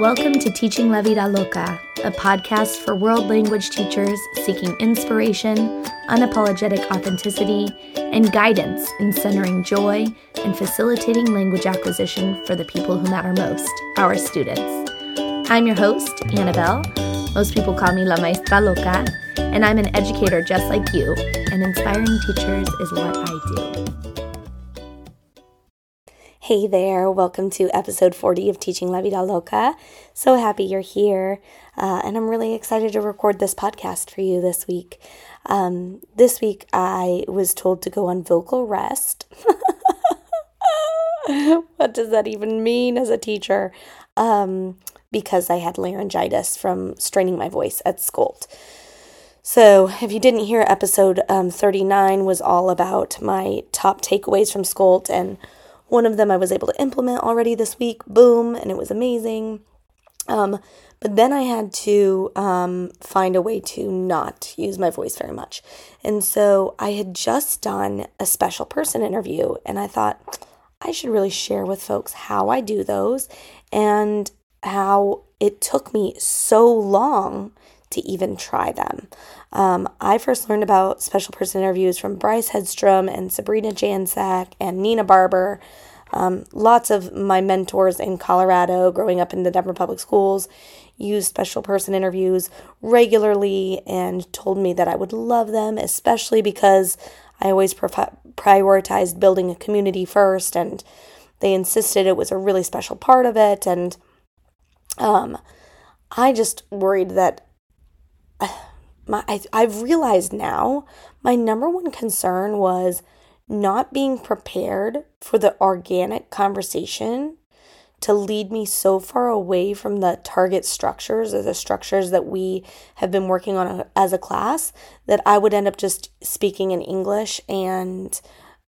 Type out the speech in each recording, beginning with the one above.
Welcome to Teaching La Vida Loca, a podcast for world language teachers seeking inspiration, unapologetic authenticity, and guidance in centering joy and facilitating language acquisition for the people who matter most, our students. I'm your host, Annabelle. Most people call me La Maestra Loca, and I'm an educator just like you, and inspiring teachers is what I do. Hey there, welcome to episode 40 of Teaching La Vida Loca. So happy you're here, uh, and I'm really excited to record this podcast for you this week. Um, this week, I was told to go on vocal rest. what does that even mean as a teacher? Um, because I had laryngitis from straining my voice at SCOLT. So, if you didn't hear, episode um, 39 was all about my top takeaways from SCOLT and one of them I was able to implement already this week, boom, and it was amazing. Um, but then I had to um, find a way to not use my voice very much. And so I had just done a special person interview, and I thought I should really share with folks how I do those and how it took me so long to even try them. Um, I first learned about special person interviews from Bryce Hedstrom and Sabrina Janczak and Nina Barber. Um, lots of my mentors in Colorado, growing up in the Denver Public Schools, used special person interviews regularly and told me that I would love them, especially because I always prioritized building a community first, and they insisted it was a really special part of it. And um, I just worried that my I, I've realized now my number one concern was not being prepared for the organic conversation to lead me so far away from the target structures or the structures that we have been working on as a class that I would end up just speaking in English and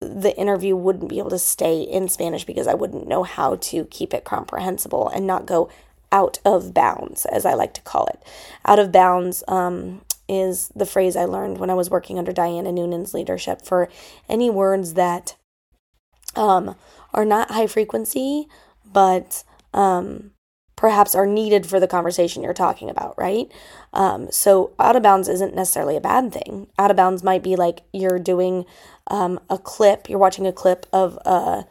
the interview wouldn't be able to stay in Spanish because I wouldn't know how to keep it comprehensible and not go out of bounds, as I like to call it. Out of bounds um, is the phrase I learned when I was working under Diana Noonan's leadership for any words that um, are not high frequency, but um, perhaps are needed for the conversation you're talking about, right? Um, so out of bounds isn't necessarily a bad thing. Out of bounds might be like you're doing um, a clip, you're watching a clip of uh,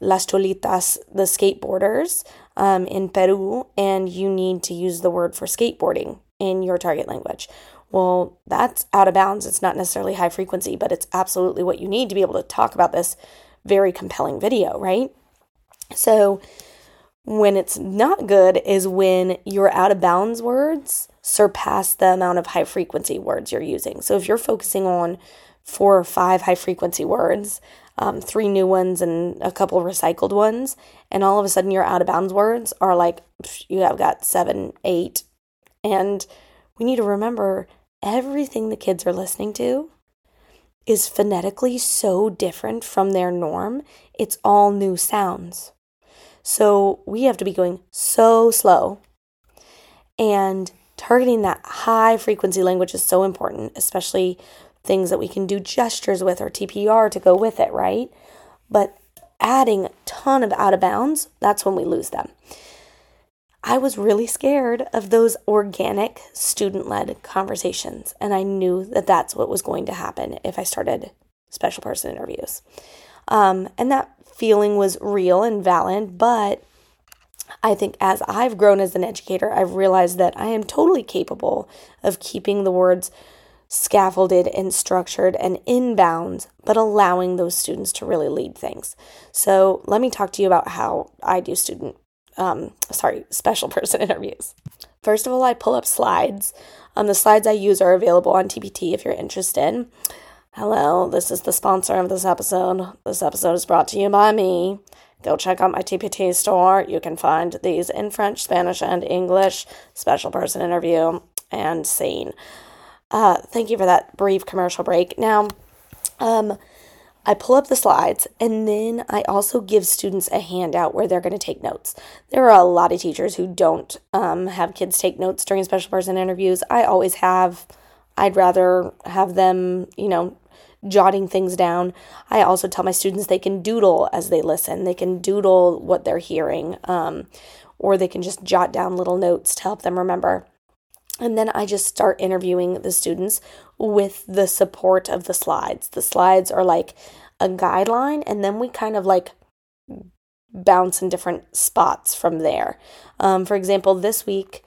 Las Cholitas, the skateboarders um, in Peru, and you need to use the word for skateboarding in your target language. Well, that's out of bounds. It's not necessarily high frequency, but it's absolutely what you need to be able to talk about this very compelling video, right? So, when it's not good is when your out of bounds words surpass the amount of high frequency words you're using. So, if you're focusing on four or five high frequency words, um, three new ones and a couple recycled ones, and all of a sudden your out of bounds words are like you have got seven, eight, and we need to remember everything the kids are listening to is phonetically so different from their norm. It's all new sounds. So we have to be going so slow and targeting that high frequency language is so important, especially things that we can do gestures with or TPR to go with it, right? But adding a ton of out of bounds, that's when we lose them. I was really scared of those organic student led conversations, and I knew that that's what was going to happen if I started special person interviews. Um, and that feeling was real and valid, but I think as I've grown as an educator, I've realized that I am totally capable of keeping the words scaffolded and structured and inbound, but allowing those students to really lead things. So, let me talk to you about how I do student, um, sorry, special person interviews. First of all, I pull up slides. Um, the slides I use are available on TPT if you're interested. Hello, this is the sponsor of this episode. This episode is brought to you by me. Go check out my TPT store. You can find these in French, Spanish, and English. Special person interview and scene. Uh, thank you for that brief commercial break. Now, um, I pull up the slides and then I also give students a handout where they're going to take notes. There are a lot of teachers who don't um, have kids take notes during special person interviews. I always have. I'd rather have them, you know, jotting things down. I also tell my students they can doodle as they listen. They can doodle what they're hearing, um, or they can just jot down little notes to help them remember. And then I just start interviewing the students with the support of the slides. The slides are like a guideline, and then we kind of like bounce in different spots from there. Um, for example, this week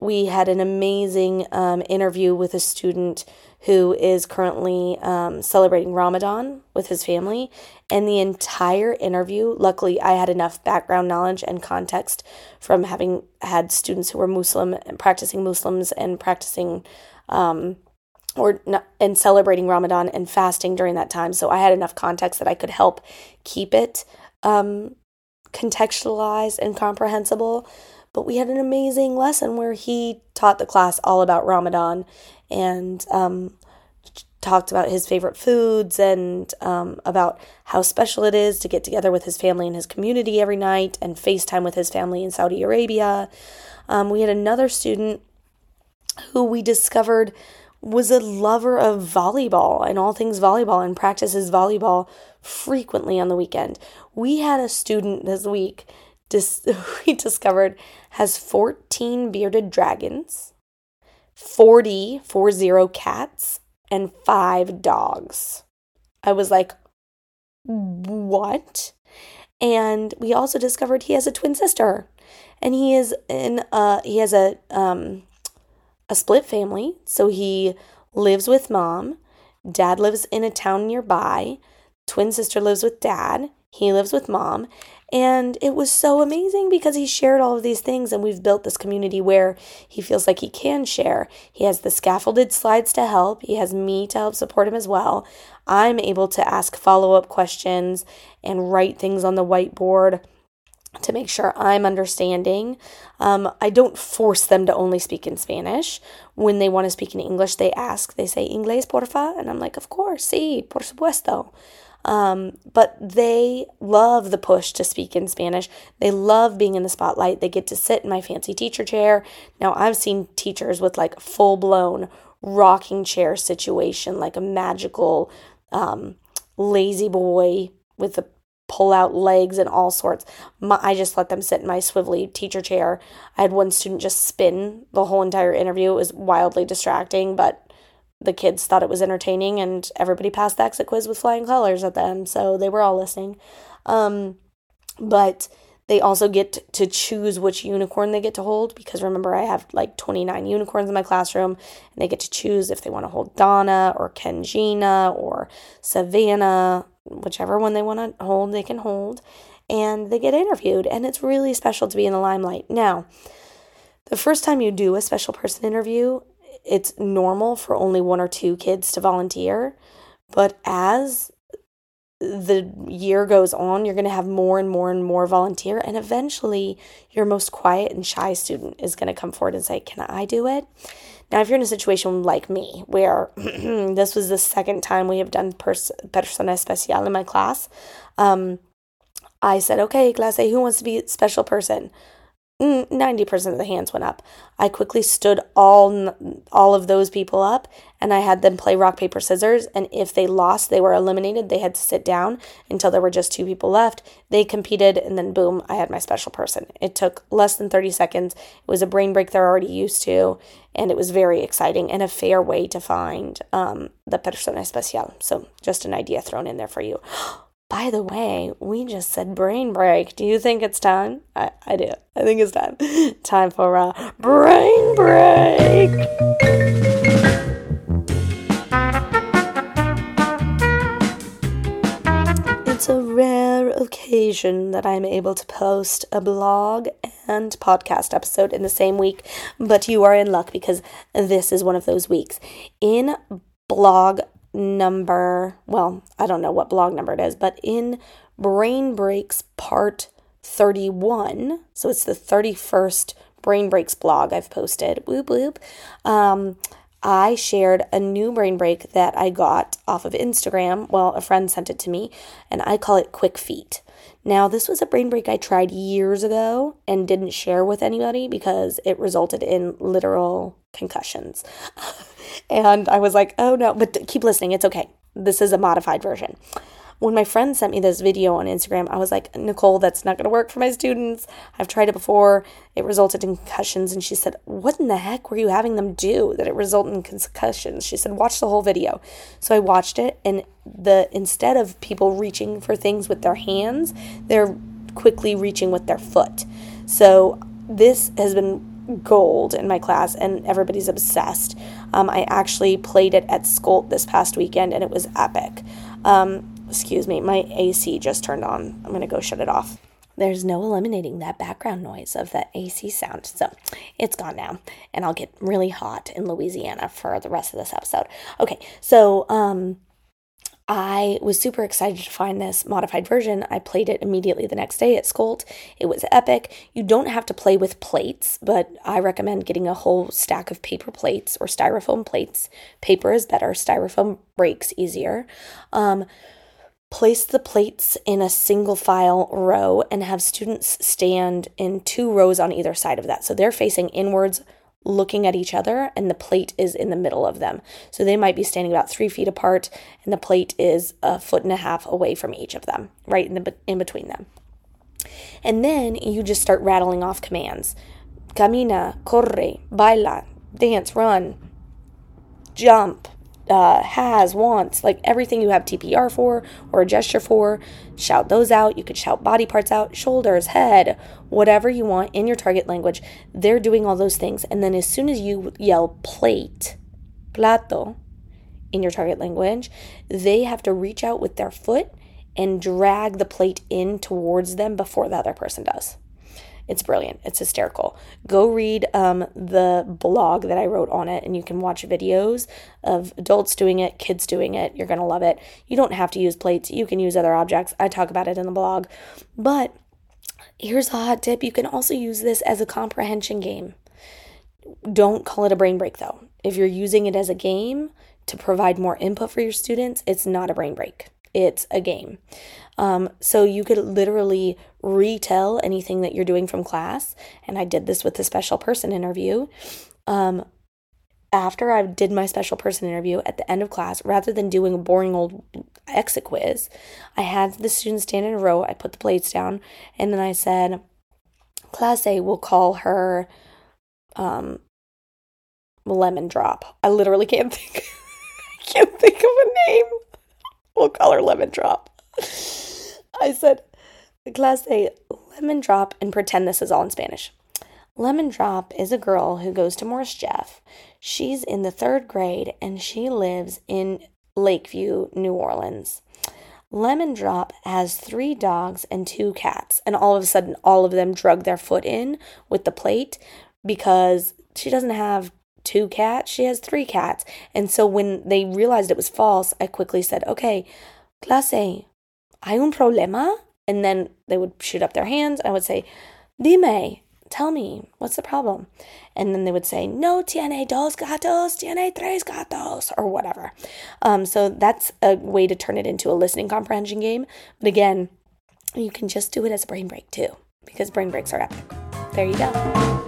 we had an amazing um, interview with a student who is currently um, celebrating Ramadan with his family. And the entire interview, luckily, I had enough background knowledge and context from having had students who were Muslim and practicing Muslims and practicing um, or and celebrating Ramadan and fasting during that time. So I had enough context that I could help keep it um, contextualized and comprehensible. But we had an amazing lesson where he taught the class all about Ramadan and um, talked about his favorite foods and um, about how special it is to get together with his family and his community every night and FaceTime with his family in Saudi Arabia. Um, we had another student who we discovered was a lover of volleyball and all things volleyball and practices volleyball frequently on the weekend. We had a student this week dis- we discovered has 14 bearded dragons, 40, 40 cats, and five dogs. I was like, what? And we also discovered he has a twin sister. And he is in uh he has a um a split family. So he lives with mom. Dad lives in a town nearby. Twin sister lives with dad. He lives with mom. And it was so amazing because he shared all of these things, and we've built this community where he feels like he can share. He has the scaffolded slides to help, he has me to help support him as well. I'm able to ask follow up questions and write things on the whiteboard to make sure I'm understanding. Um, I don't force them to only speak in Spanish. When they want to speak in English, they ask, they say, Inglés, porfa? And I'm like, of course, sí, por supuesto. Um, but they love the push to speak in Spanish. They love being in the spotlight. They get to sit in my fancy teacher chair. Now, I've seen teachers with like full blown rocking chair situation, like a magical um, La-Z-Boy with the pull out legs and all sorts. My, I just let them sit in my swivelly teacher chair. I had one student just spin the whole entire interview. It was wildly distracting, but the kids thought it was entertaining and everybody passed the exit quiz with flying colors at the end so they were all listening. Um, but they also get to choose which unicorn they get to hold because remember i have like 29 unicorns in my classroom and they get to choose if they want to hold donna or kengina or savannah whichever one they want to hold they can hold and they get interviewed and it's really special to be in the limelight. Now the first time you do a special person interview it's normal for only one or two kids to volunteer. But as the year goes on, you're going to have more and more and more volunteer. And eventually, your most quiet and shy student is going to come forward and say, Can I do it? Now, if you're in a situation like me, where this was the second time we have done pers- persona especial in my class, um, I said, Okay, class A, who wants to be special person? 90% mm, of the hands went up. I quickly stood all all of those people up and I had them play rock paper scissors and if they lost, they were eliminated. They had to sit down until there were just two people left. They competed and then boom, I had my special person. It took less than 30 seconds. It was a brain break they're already used to and it was very exciting and a fair way to find um, the persona especial. So, just an idea thrown in there for you. By the way, we just said brain break. Do you think it's time? I, I do. I think it's time. time for a brain break. It's a rare occasion that I'm able to post a blog and podcast episode in the same week, but you are in luck because this is one of those weeks. In blog number, well, I don't know what blog number it is, but in Brain Breaks Part 31, so it's the 31st Brain Breaks blog I've posted, whoop whoop, um, I shared a new brain break that I got off of Instagram. Well, a friend sent it to me, and I call it Quick Feet. Now, this was a brain break I tried years ago and didn't share with anybody because it resulted in literal concussions. and I was like, oh no, but keep listening, it's okay. this is a modified version when my friend sent me this video on Instagram, I was like, Nicole, that's not going to work for my students. I've tried it before. It resulted in concussions. And she said, What in the heck were you having them do that it resulted in concussions? She said, Watch the whole video. So I watched it, and the instead of people reaching for things with their hands, they're quickly reaching with their foot. So this has been gold in my class, and everybody's obsessed. Um, I actually played it at SCOLT this past weekend, and it was epic. Um, excuse me, my AC just turned on. I'm to go shut it off. There's no eliminating that background noise of that AC sound. So it's gone now. And I'll get really hot in Louisiana for the rest of this episode. Okay, so um, I was super excited to find this modified version. I played it immediately the next day at SCOLT. It was epic. You don't have to play with plates, but I recommend getting a whole stack of paper plates or styrofoam plates. Paper is better, styrofoam breaks easier. Um, Place the plates in a single file row and have students stand in two rows on either side of that. So they're facing inwards, looking at each other, and the plate is in the middle of them. So they might be standing about three feet apart, and the plate is a foot and a half away from each of them, right in, the, in between them. And then you just start rattling off commands camina, corre, baila, dance, run, jump, uh, has, wants, like everything you have TPR for or a gesture for, shout those out. You could shout body parts out, shoulders, head, whatever you want in your target language. They're doing all those things. And then as soon as you yell plate, plato, in your target language, they have to reach out with their foot and drag the plate in towards them before the other person does. It's brilliant. It's hysterical. Go read um, the blog that I wrote on it, and you can watch videos of adults doing it, kids doing it. You're going to love it. You don't have to use plates, you can use other objects. I talk about it in the blog. But here's a hot tip you can also use this as a comprehension game. Don't call it a brain break, though. If you're using it as a game to provide more input for your students, it's not a brain break it's a game. Um, so you could literally retell anything that you're doing from class. And I did this with the special person interview. Um, after I did my special person interview at the end of class, rather than doing a boring old exit quiz, I had the students stand in a row. I put the plates down, and then I said, Class A will call her um, Lemon Drop. I literally can't think. Can't think of a name. We'll call her Lemon Drop. I said, class A, Lemon Drop, and pretend this is all in Spanish. Lemon Drop is a girl who goes to Morris Jeff. She's in the third grade and she lives in Lakeview, New Orleans. Lemon Drop has three dogs and two cats, and all of a sudden, all of them drug their foot in with the plate because she doesn't have two cats, she has three cats. And so when they realized it was false, I quickly said, okay, clase, hay un problema? And then they would shoot up their hands. I would say, dime, tell me, what's the problem? And then they would say, no tiene dos gatos, tiene tres gatos, or whatever. Um, so that's a way to turn it into a listening comprehension game. But again, you can just do it as a brain break too, because brain breaks are epic. There you go.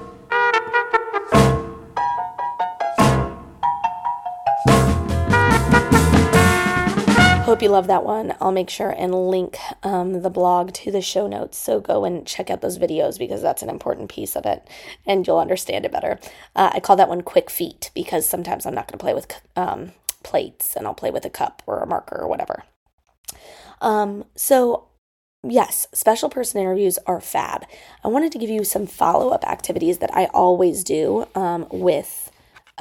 Hope you love that one. I'll make sure and link um, the blog to the show notes. So go and check out those videos because that's an important piece of it and you'll understand it better. Uh, I call that one quick feet because sometimes I'm not going to play with um, plates and I'll play with a cup or a marker or whatever. Um, so yes, special person interviews are fab. I wanted to give you some follow up activities that I always do um, with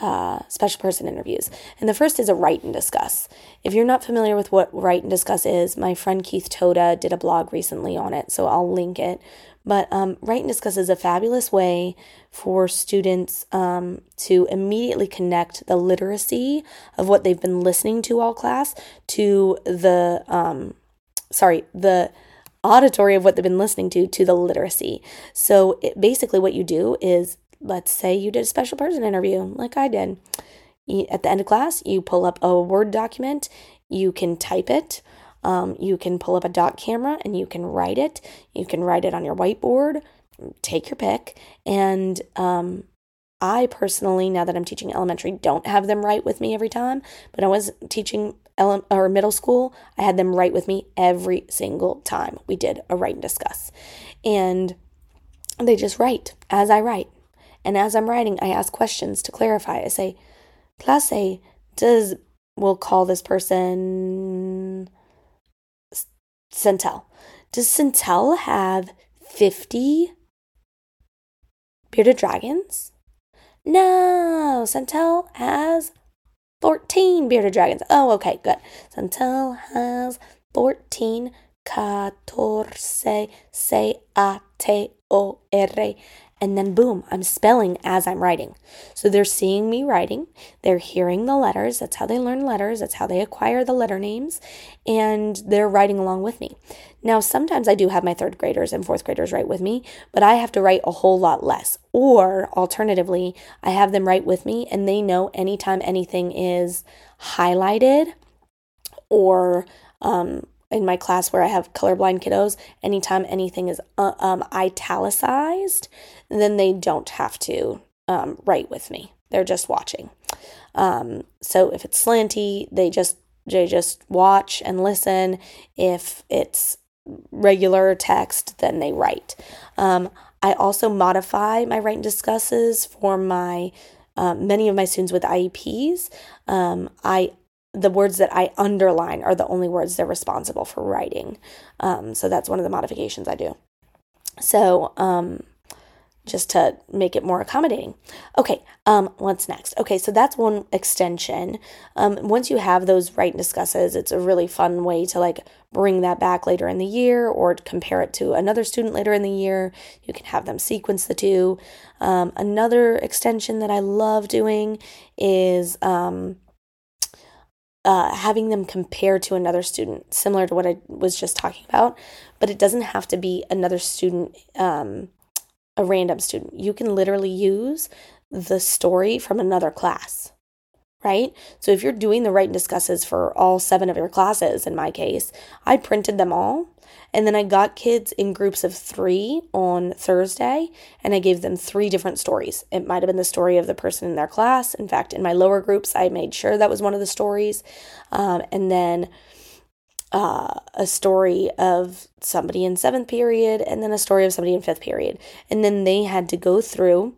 uh, special person interviews. And the first is a write and discuss. If you're not familiar with what write and discuss is, my friend Keith Toda did a blog recently on it, so I'll link it. But um, write and discuss is a fabulous way for students um, to immediately connect the literacy of what they've been listening to all class to the, um, sorry, the auditory of what they've been listening to to the literacy. So it, basically, what you do is let's say you did a special person interview like I did. At the end of class, you pull up a Word document, you can type it, um, you can pull up a doc camera and you can write it. You can write it on your whiteboard, take your pick. And um, I personally, now that I'm teaching elementary, don't have them write with me every time, but I was teaching ele- or middle school, I had them write with me every single time we did a write and discuss. And they just write as I write. And as I'm writing, I ask questions to clarify. I say, clase, does, we'll call this person Centel. Does Centel have 50 bearded dragons? No, Centel has 14 bearded dragons. Oh, okay, good. Centel has 14, catorce, C-A-T-O-R and then boom, I'm spelling as I'm writing. So they're seeing me writing, they're hearing the letters. That's how they learn letters, that's how they acquire the letter names, and they're writing along with me. Now, sometimes I do have my third graders and fourth graders write with me, but I have to write a whole lot less. Or alternatively, I have them write with me and they know anytime anything is highlighted or um, in my class where I have colorblind kiddos, anytime anything is uh, um, italicized, then they don't have to um, write with me. They're just watching. Um, so if it's slanty, they just they just watch and listen. If it's regular text, then they write. Um, I also modify my write and discusses for my um, many of my students with IEPs. I the words that I underline are the only words they're responsible for writing. Um, so that's one of the modifications I do. So, um, just to make it more accommodating. Okay, um, what's next? Okay, so that's one extension. Um, once you have those write and discusses, it's a really fun way to like bring that back later in the year or compare it to another student later in the year. You can have them sequence the two. Um, another extension that I love doing is um, uh, having them compare to another student, similar to what I was just talking about, but it doesn't have to be another student, um, a random student. You can literally use the story from another class, right? So if you're doing the write and discusses for all seven of your classes, in my case, I printed them all and then I got kids in groups of three on Thursday, and I gave them three different stories. It might have been the story of the person in their class. In fact, in my lower groups, I made sure that was one of the stories. Um, and then uh, a story of somebody in seventh period, and then a story of somebody in fifth period. And then they had to go through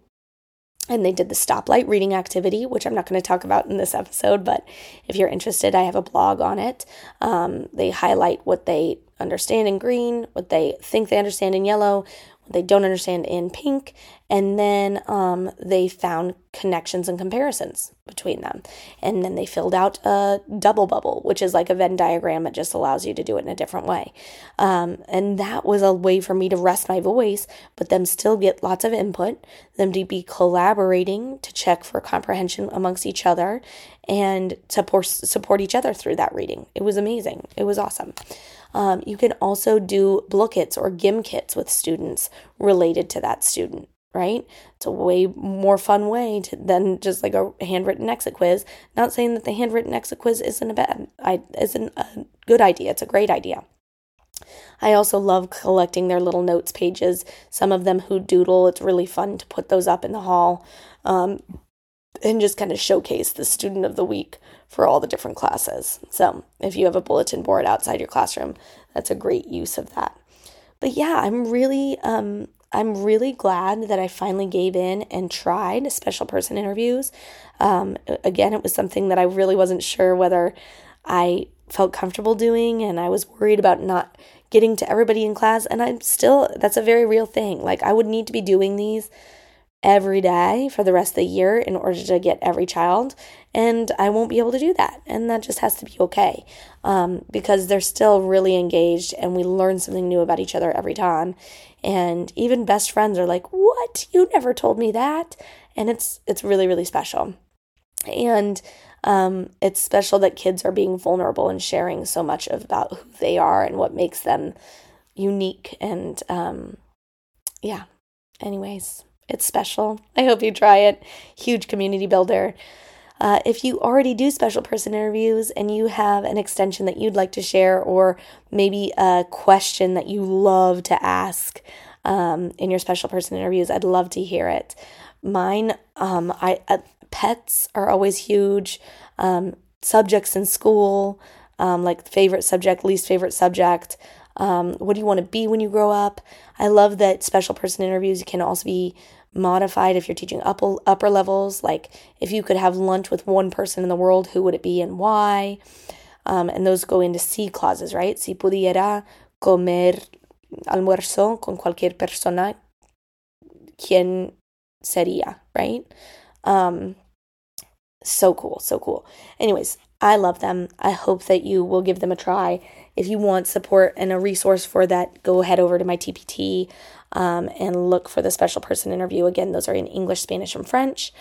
and they did the stoplight reading activity, which I'm not going to talk about in this episode, but if you're interested, I have a blog on it. Um, they highlight what they understand in green, what they think they understand in yellow, what they don't understand in pink, and then um, they found connections and comparisons between them. And then they filled out a double bubble, which is like a Venn diagram. It just allows you to do it in a different way. Um, and that was a way for me to rest my voice, but them still get lots of input, them to be collaborating to check for comprehension amongst each other, and to support each other through that reading. It was amazing. It was awesome. Um, you can also do Blookets or Gimkits with students related to that student, right? It's a way more fun way to, than just like a handwritten exit quiz. Not saying that the handwritten exit quiz isn't a bad, I, isn't a good idea. It's a great idea. I also love collecting their little notes pages. Some of them who doodle, it's really fun to put those up in the hall um, and just kind of showcase the student of the week for all the different classes. So if you have a bulletin board outside your classroom, that's a great use of that. But yeah, I'm really um, I'm really glad that I finally gave in and tried special person interviews. Um, again, it was something that I really wasn't sure whether I felt comfortable doing, and I was worried about not getting to everybody in class. And I'm still, that's a very real thing. Like, I would need to be doing these every day for the rest of the year in order to get every child. And I won't be able to do that. And that just has to be okay um, because they're still really engaged and we learn something new about each other every time. And even best friends are like, What? You never told me that. And it's it's really, really special. And um, it's special that kids are being vulnerable and sharing so much about who they are and what makes them unique. And um, yeah, anyways, it's special. I hope you try it. Huge community builder. Uh, if you already do special person interviews and you have an extension that you'd like to share, or maybe a question that you love to ask um, in your special person interviews, I'd love to hear it. Mine, um, I uh, pets are always huge. Um, subjects in school, um, like favorite subject, least favorite subject. Um, what do you want to be when you grow up? I love that special person interviews can also be modified if you're teaching upper, upper levels. Like if you could have lunch with one person in the world, who would it be and why? Um, and those go into si clauses, right? Si pudiera comer almuerzo con cualquier persona, ¿quién sería, right? Um, so cool, so cool. Anyways, I love them. I hope that you will give them a try. If you want support and a resource for that, go head over to my TPT um, and look for the special person interview. Again, those are in English, Spanish, and French.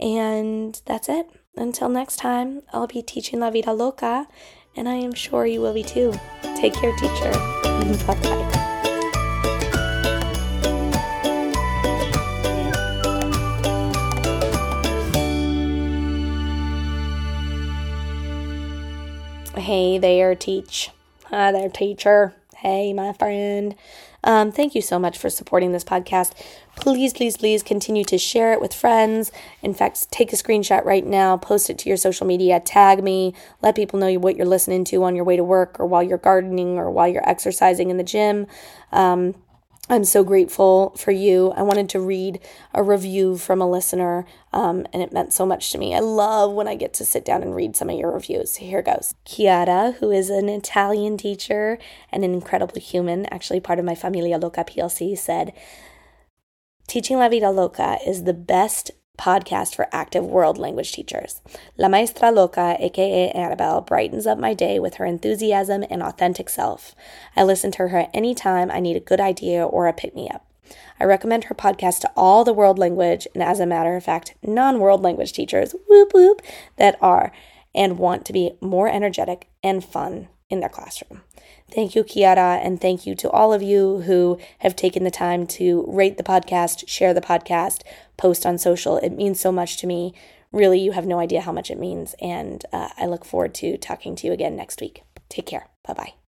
And that's it. Until next time, I'll be teaching La Vida Loca, and I am sure you will be too. Take care, teacher. bye bye. Hey there, teach. Hi there, teacher. Hey, my friend. Um, thank you so much for supporting this podcast. Please, please, please continue to share it with friends. In fact, take a screenshot right now, post it to your social media, tag me, let people know what you're listening to on your way to work or while you're gardening or while you're exercising in the gym. Um, I'm so grateful for you. I wanted to read a review from a listener, um, and it meant so much to me. I love when I get to sit down and read some of your reviews. Here goes. Chiara, who is an Italian teacher and an incredible human, actually part of my Familia Loca PLC, said, Teaching La Vida Loca is the best podcast for active world language teachers. La Maestra Loca, aka Annabelle, brightens up my day with her enthusiasm and authentic self. I listen to her anytime I need a good idea or a pick me up. I recommend her podcast to all the world language and, as a matter of fact, non world language teachers, whoop whoop, that are and want to be more energetic and fun in their classroom. Thank you, Chiara, and thank you to all of you who have taken the time to rate the podcast, share the podcast, post on social. It means so much to me. Really, you have no idea how much it means. And uh, I look forward to talking to you again next week. Take care. Bye bye.